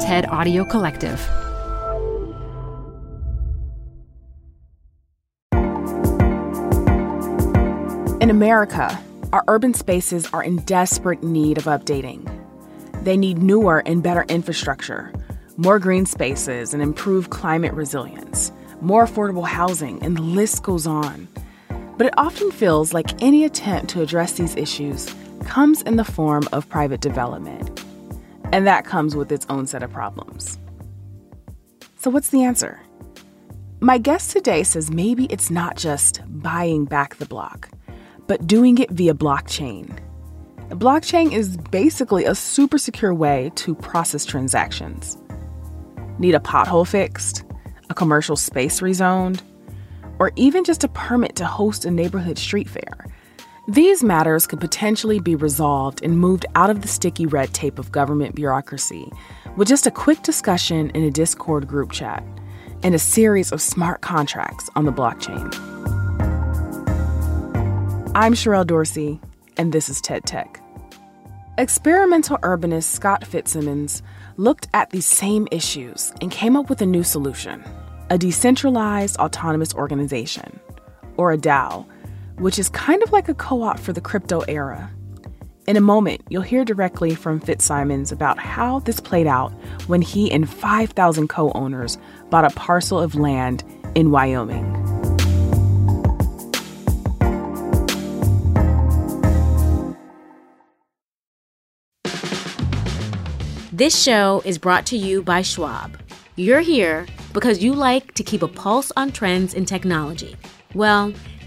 TED Audio Collective. In America, our urban spaces are in desperate need of updating. They need newer and better infrastructure, more green spaces and improved climate resilience, more affordable housing, and the list goes on. But it often feels like any attempt to address these issues comes in the form of private development. And that comes with its own set of problems. So, what's the answer? My guest today says maybe it's not just buying back the block but doing it via blockchain. Blockchain is basically a super secure way to process transactions. Need a pothole fixed, a commercial space rezoned, or even just a permit to host a neighborhood street fair. These matters could potentially be resolved and moved out of the sticky red tape of government bureaucracy with just a quick discussion in a Discord group chat and a series of smart contracts on the blockchain. I'm Sherrell Dorsey, and this is TED Tech. Experimental urbanist Scott Fitsimones looked at these same issues and came up with a new solution a decentralized autonomous organization, or a DAO, which is kind of like a co op for the crypto era. In a moment, you'll hear directly from Fitsimones about how this played out when he and 5,000 co owners bought a parcel of land in Wyoming. This show is brought to you by Schwab. You're here because you like to keep a pulse on trends in technology. Well,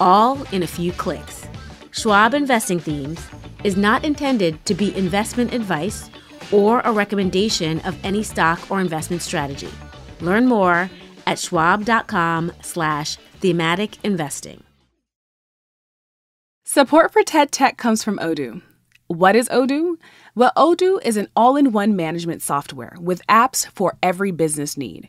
all in a few clicks. Schwab Investing Themes is not intended to be investment advice or a recommendation of any stock or investment strategy. Learn more at schwab.com slash thematic investing. Support for TED Tech comes from Odoo. What is Odoo? Well, Odoo is an all in one management software with apps for every business need.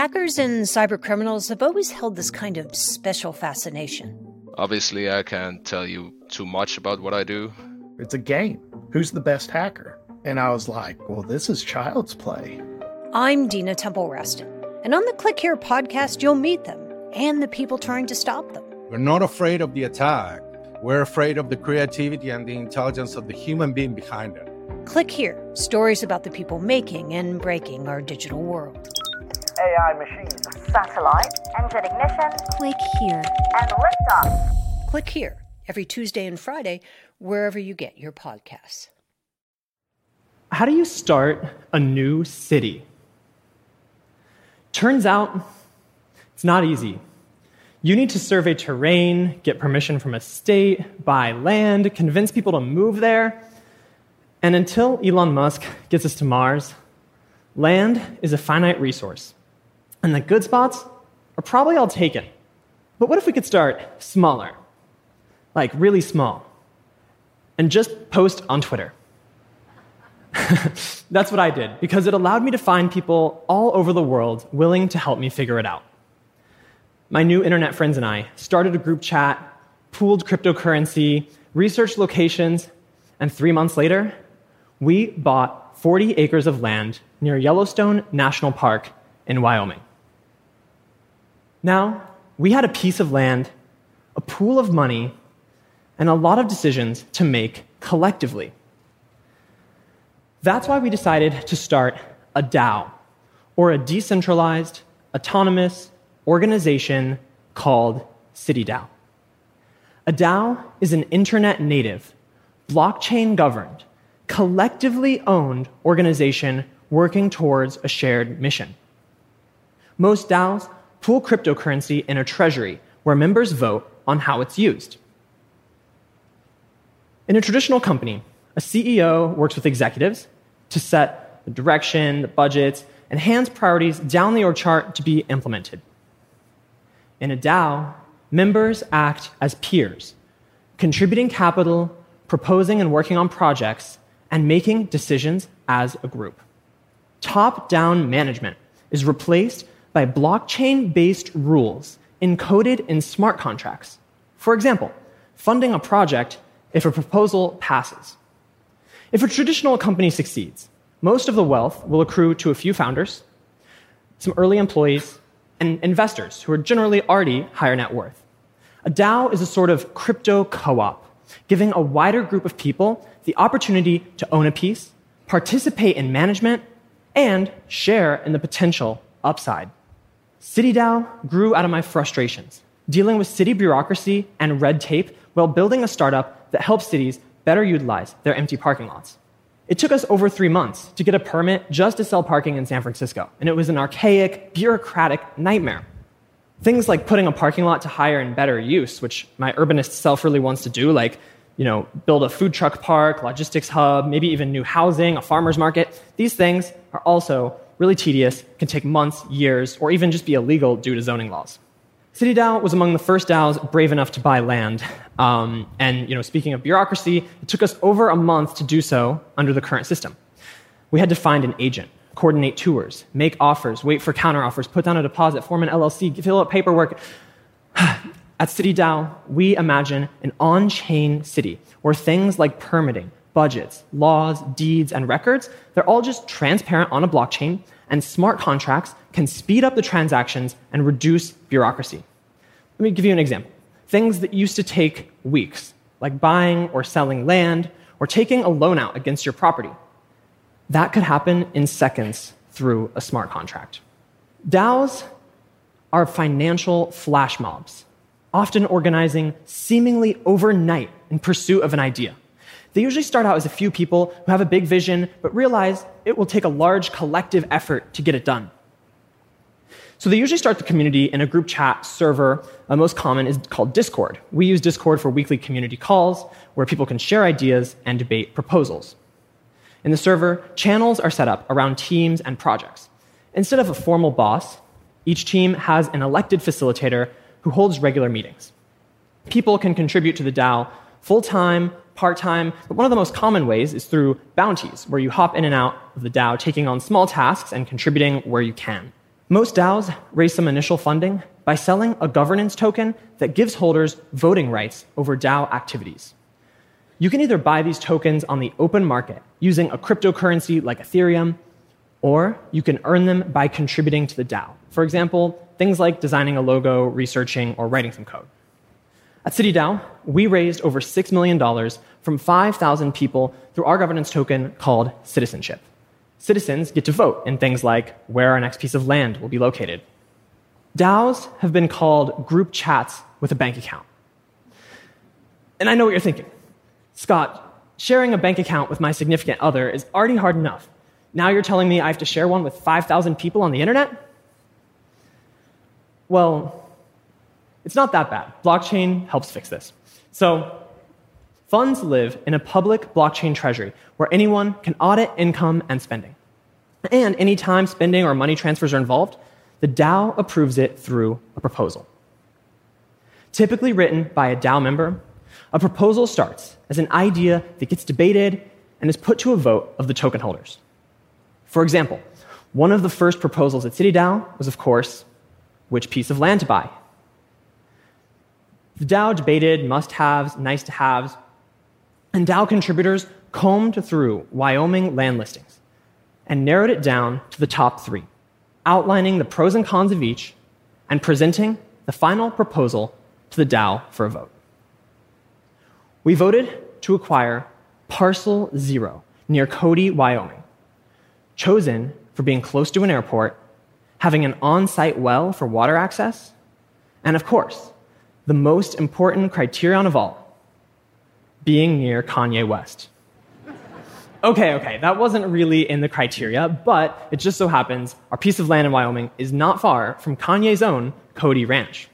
Hackers and cyber criminals have always held this kind of special fascination. Obviously, I can't tell you too much about what I do. It's a game. Who's the best hacker? And I was like, well, this is child's play. I'm Dina Temple Raston, and on the Click Here podcast, you'll meet them and the people trying to stop them. We're not afraid of the attack. We're afraid of the creativity and the intelligence of the human being behind it. Click here stories about the people making and breaking our digital world. AI machines, satellite, engine ignition, click here, and liftoff. Click here every Tuesday and Friday, wherever you get your podcasts. How do you start a new city? Turns out it's not easy. You need to survey terrain, get permission from a state, buy land, convince people to move there. And until Elon Musk gets us to Mars, land is a finite resource. And the good spots are probably all taken. But what if we could start smaller? Like really small. And just post on Twitter. That's what I did because it allowed me to find people all over the world willing to help me figure it out. My new internet friends and I started a group chat, pooled cryptocurrency, researched locations, and three months later, we bought 40 acres of land near Yellowstone National Park in Wyoming. Now, we had a piece of land, a pool of money, and a lot of decisions to make collectively. That's why we decided to start a DAO, or a decentralized, autonomous organization called CityDAO. A DAO is an internet native, blockchain governed, collectively owned organization working towards a shared mission. Most DAOs pool cryptocurrency in a treasury where members vote on how it's used. In a traditional company, a CEO works with executives to set the direction, the budgets, and hands priorities down the org chart to be implemented. In a DAO, members act as peers, contributing capital, proposing and working on projects, and making decisions as a group. Top down management is replaced by blockchain based rules encoded in smart contracts. For example, funding a project if a proposal passes. If a traditional company succeeds, most of the wealth will accrue to a few founders, some early employees, and investors who are generally already higher net worth. A DAO is a sort of crypto co op, giving a wider group of people the opportunity to own a piece, participate in management, and share in the potential upside. CityDAO grew out of my frustrations, dealing with city bureaucracy and red tape while building a startup that helps cities better utilize their empty parking lots. It took us over three months to get a permit just to sell parking in San Francisco, and it was an archaic, bureaucratic nightmare. Things like putting a parking lot to higher and better use, which my urbanist self really wants to do, like you know, build a food truck park, logistics hub, maybe even new housing, a farmer's market. These things are also really tedious, can take months, years, or even just be illegal due to zoning laws. CityDAO was among the first DAOs brave enough to buy land. Um, and you know, speaking of bureaucracy, it took us over a month to do so under the current system. We had to find an agent, coordinate tours, make offers, wait for counteroffers, put down a deposit, form an LLC, fill out paperwork. At CityDAO, we imagine an on chain city where things like permitting, budgets, laws, deeds, and records, they're all just transparent on a blockchain, and smart contracts can speed up the transactions and reduce bureaucracy. Let me give you an example. Things that used to take weeks, like buying or selling land or taking a loan out against your property, that could happen in seconds through a smart contract. DAOs are financial flash mobs, often organizing seemingly overnight in pursuit of an idea. They usually start out as a few people who have a big vision, but realize it will take a large collective effort to get it done. So they usually start the community in a group chat server. The most common is called Discord. We use Discord for weekly community calls where people can share ideas and debate proposals. In the server, channels are set up around teams and projects. Instead of a formal boss, each team has an elected facilitator who holds regular meetings. People can contribute to the DAO full time part time, but one of the most common ways is through bounties, where you hop in and out of the DAO, taking on small tasks and contributing where you can. Most DAOs raise some initial funding by selling a governance token that gives holders voting rights over DAO activities. You can either buy these tokens on the open market using a cryptocurrency like Ethereum, or you can earn them by contributing to the DAO. For example, things like designing a logo, researching, or writing some code. At CityDAO, we raised over $6 million from 5,000 people through our governance token called Citizenship. Citizens get to vote in things like where our next piece of land will be located. DAOs have been called group chats with a bank account. And I know what you're thinking. Scott, sharing a bank account with my significant other is already hard enough. Now you're telling me I have to share one with 5,000 people on the internet? Well, it's not that bad. Blockchain helps fix this. So, funds live in a public blockchain treasury where anyone can audit income and spending. And anytime spending or money transfers are involved, the DAO approves it through a proposal. Typically written by a DAO member, a proposal starts as an idea that gets debated, and is put to a vote of the token holders. For example, one of the first proposals at CityDAO was, of course, which piece of land to buy. The DAO debated must haves, nice to haves, and DAO contributors combed through Wyoming land listings and narrowed it down to the top three, outlining the pros and cons of each and presenting the final proposal to the DAO for a vote. We voted to acquire Parcel Zero near Cody, Wyoming, chosen for being close to an airport, having an on site well for water access, and of course, the most important criterion of all being near Kanye West. Okay, okay, that wasn't really in the criteria, but it just so happens our piece of land in Wyoming is not far from Kanye's own Cody Ranch.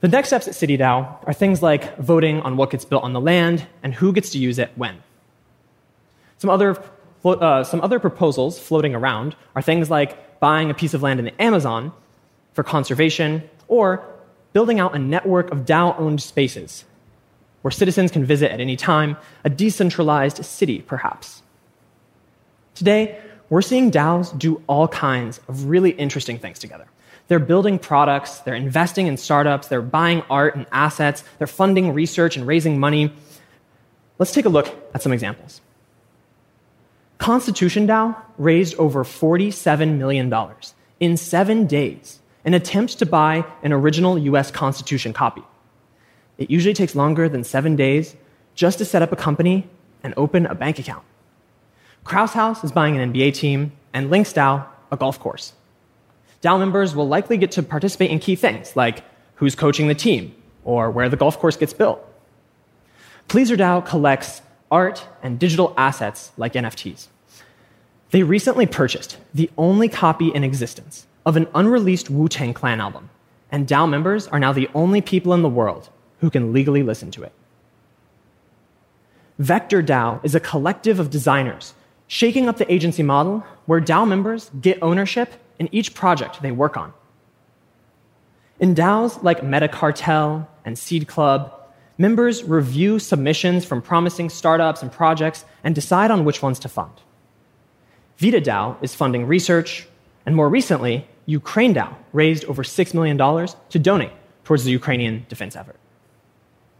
The next steps at CityDAO are things like voting on what gets built on the land and who gets to use it when. Some other, uh, some other proposals floating around are things like buying a piece of land in the Amazon for conservation or building out a network of DAO owned spaces where citizens can visit at any time, a decentralized city, perhaps. Today, we're seeing DAOs do all kinds of really interesting things together. They're building products, they're investing in startups, they're buying art and assets, they're funding research and raising money. Let's take a look at some examples. Constitution DAO raised over $47 million in seven days in attempt to buy an original US Constitution copy. It usually takes longer than seven days just to set up a company and open a bank account. Krause House is buying an NBA team, and DAO a golf course. DAO members will likely get to participate in key things like who's coaching the team or where the golf course gets built. Pleasr DAO collects art and digital assets like NFTs. They recently purchased the only copy in existence of an unreleased Wu Tang Clan album, and DAO members are now the only people in the world who can legally listen to it. Vector DAO is a collective of designers shaking up the agency model where DAO members get ownership in each project they work on. In DAOs like Metacartel and Seed Club, members review submissions from promising startups and projects and decide on which ones to fund. Vita DAO is funding research, and more recently, Ukraine DAO raised over $6 million to donate towards the Ukrainian defense effort.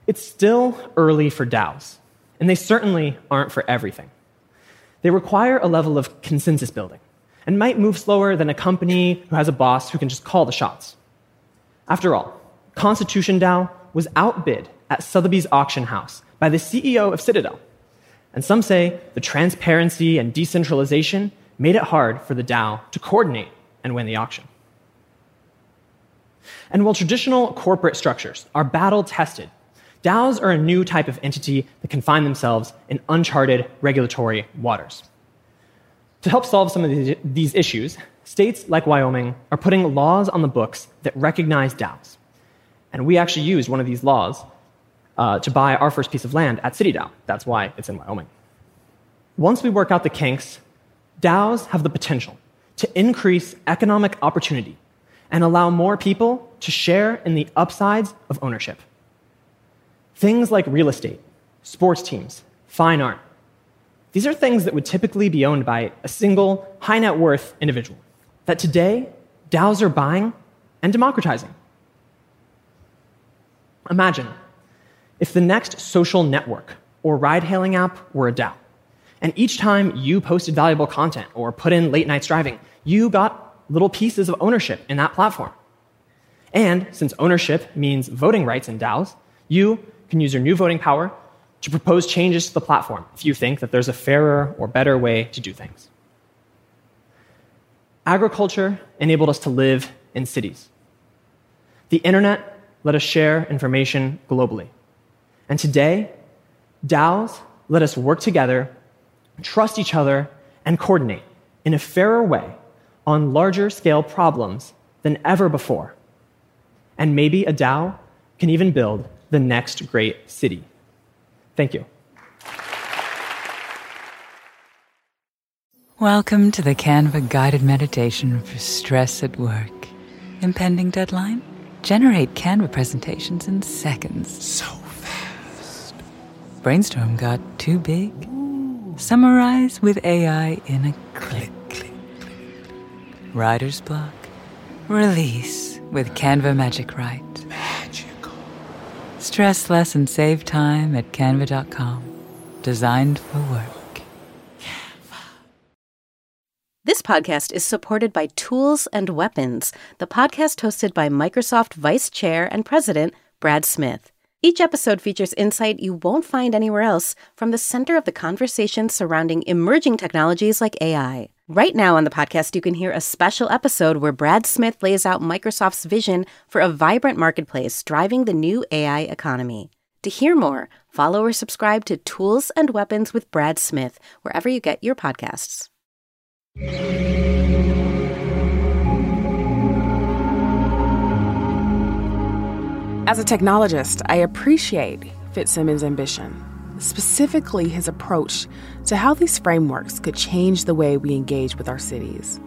It's still early for DAOs, and they certainly aren't for everything. They require a level of consensus building and might move slower than a company who has a boss who can just call the shots. After all, Constitution DAO was outbid at Sotheby's auction house by the CEO of Citadel. And some say the transparency and decentralization made it hard for the DAO to coordinate and win the auction. And while traditional corporate structures are battle tested, DAOs are a new type of entity that can find themselves in uncharted regulatory waters. To help solve some of these issues, states like Wyoming are putting laws on the books that recognize DAOs. And we actually used one of these laws uh, to buy our first piece of land at CityDAO. That's why it's in Wyoming. Once we work out the kinks, DAOs have the potential to increase economic opportunity and allow more people to share in the upsides of ownership. Things like real estate, sports teams, fine art, these are things that would typically be owned by a single high net worth individual that today DAOs are buying and democratizing. Imagine if the next social network or ride hailing app were a DAO, and each time you posted valuable content or put in late nights driving, you got little pieces of ownership in that platform. And since ownership means voting rights in DAOs, you can use your new voting power to propose changes to the platform if you think that there's a fairer or better way to do things. Agriculture enabled us to live in cities. The internet let us share information globally. And today, DAOs let us work together, trust each other, and coordinate in a fairer way on larger scale problems than ever before. And maybe a DAO can even build the next great city. Thank you. Welcome to the Canva guided meditation for stress at work. Impending deadline? Generate Canva presentations in seconds. So fast. Brainstorm got too big? Ooh, Summarize with AI in a click. Writer's block. Release with Canva Magic Write. Magical. Stress less and save time at canva.com. Designed for work. Canva. This podcast is supported by Tools and Weapons, the podcast hosted by Microsoft Vice Chair and President Brad Smith. Each episode features insight you won't find anywhere else from the center of the conversation surrounding emerging technologies like AI. Right now on the podcast, you can hear a special episode where Brad Smith lays out Microsoft's vision for a vibrant marketplace driving the new AI economy. To hear more, follow or subscribe to Tools and Weapons with Brad Smith wherever you get your podcasts. As a technologist, I appreciate Fitsimones' ambition, specifically his approach to how these frameworks could change the way we engage with our cities,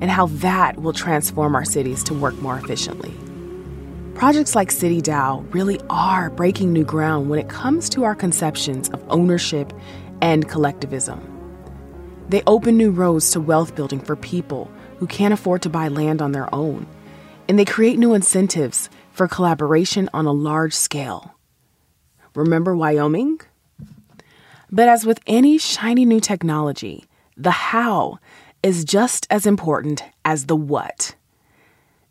and how that will transform our cities to work more efficiently. Projects like CityDAO really are breaking new ground when it comes to our conceptions of ownership and collectivism. They open new roads to wealth building for people who can't afford to buy land on their own, and they create new incentives for collaboration on a large scale. Remember Wyoming? But as with any shiny new technology, the how is just as important as the what.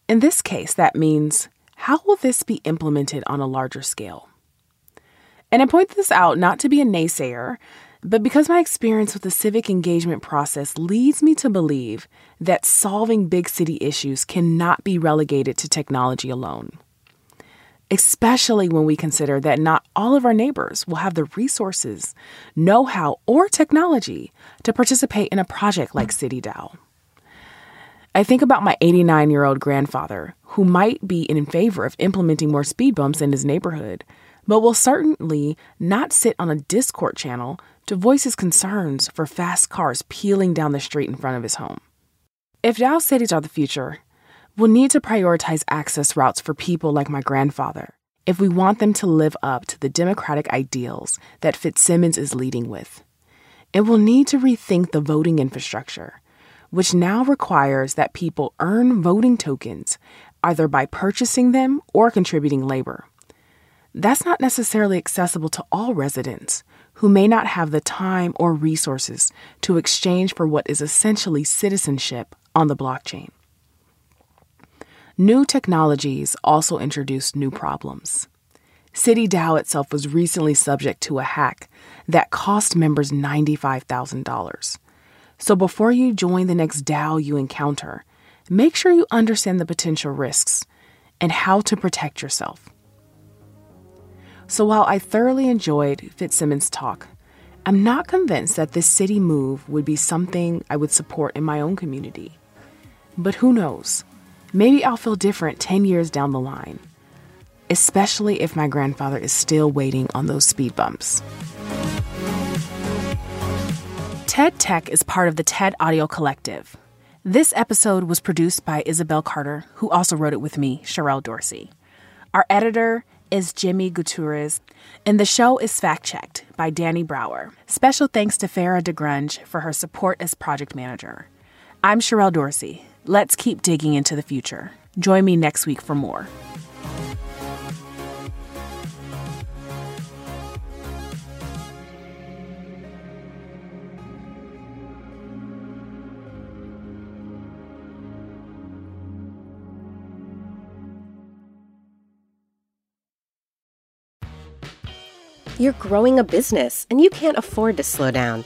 In this case, that means how will this be implemented on a larger scale? And I point this out not to be a naysayer, but because my experience with the civic engagement process leads me to believe that solving big city issues cannot be relegated to technology alone especially when we consider that not all of our neighbors will have the resources, know how, or technology to participate in a project like CityDAO. I think about my 89 year old grandfather, who might be in favor of implementing more speed bumps in his neighborhood, but will certainly not sit on a Discord channel to voice his concerns for fast cars peeling down the street in front of his home. If DAO cities are the future, We'll need to prioritize access routes for people like my grandfather if we want them to live up to the democratic ideals that Fitsimones is leading with. And we'll need to rethink the voting infrastructure, which now requires that people earn voting tokens either by purchasing them or contributing labor. That's not necessarily accessible to all residents who may not have the time or resources to exchange for what is essentially citizenship on the blockchain. New technologies also introduced new problems. CityDAO itself was recently subject to a hack that cost members $95,000. So before you join the next DAO you encounter, make sure you understand the potential risks and how to protect yourself. So while I thoroughly enjoyed Fitsimones' talk, I'm not convinced that this city move would be something I would support in my own community. But who knows? Maybe I'll feel different 10 years down the line, especially if my grandfather is still waiting on those speed bumps. TED Tech is part of the TED Audio Collective. This episode was produced by Isabel Carter, who also wrote it with me, Sherrell Dorsey. Our editor is Jimmy Gutierrez, and the show is fact checked by Danny Brower. Special thanks to Farah DeGrunge for her support as project manager. I'm Sherrell Dorsey. Let's keep digging into the future. Join me next week for more. You're growing a business and you can't afford to slow down.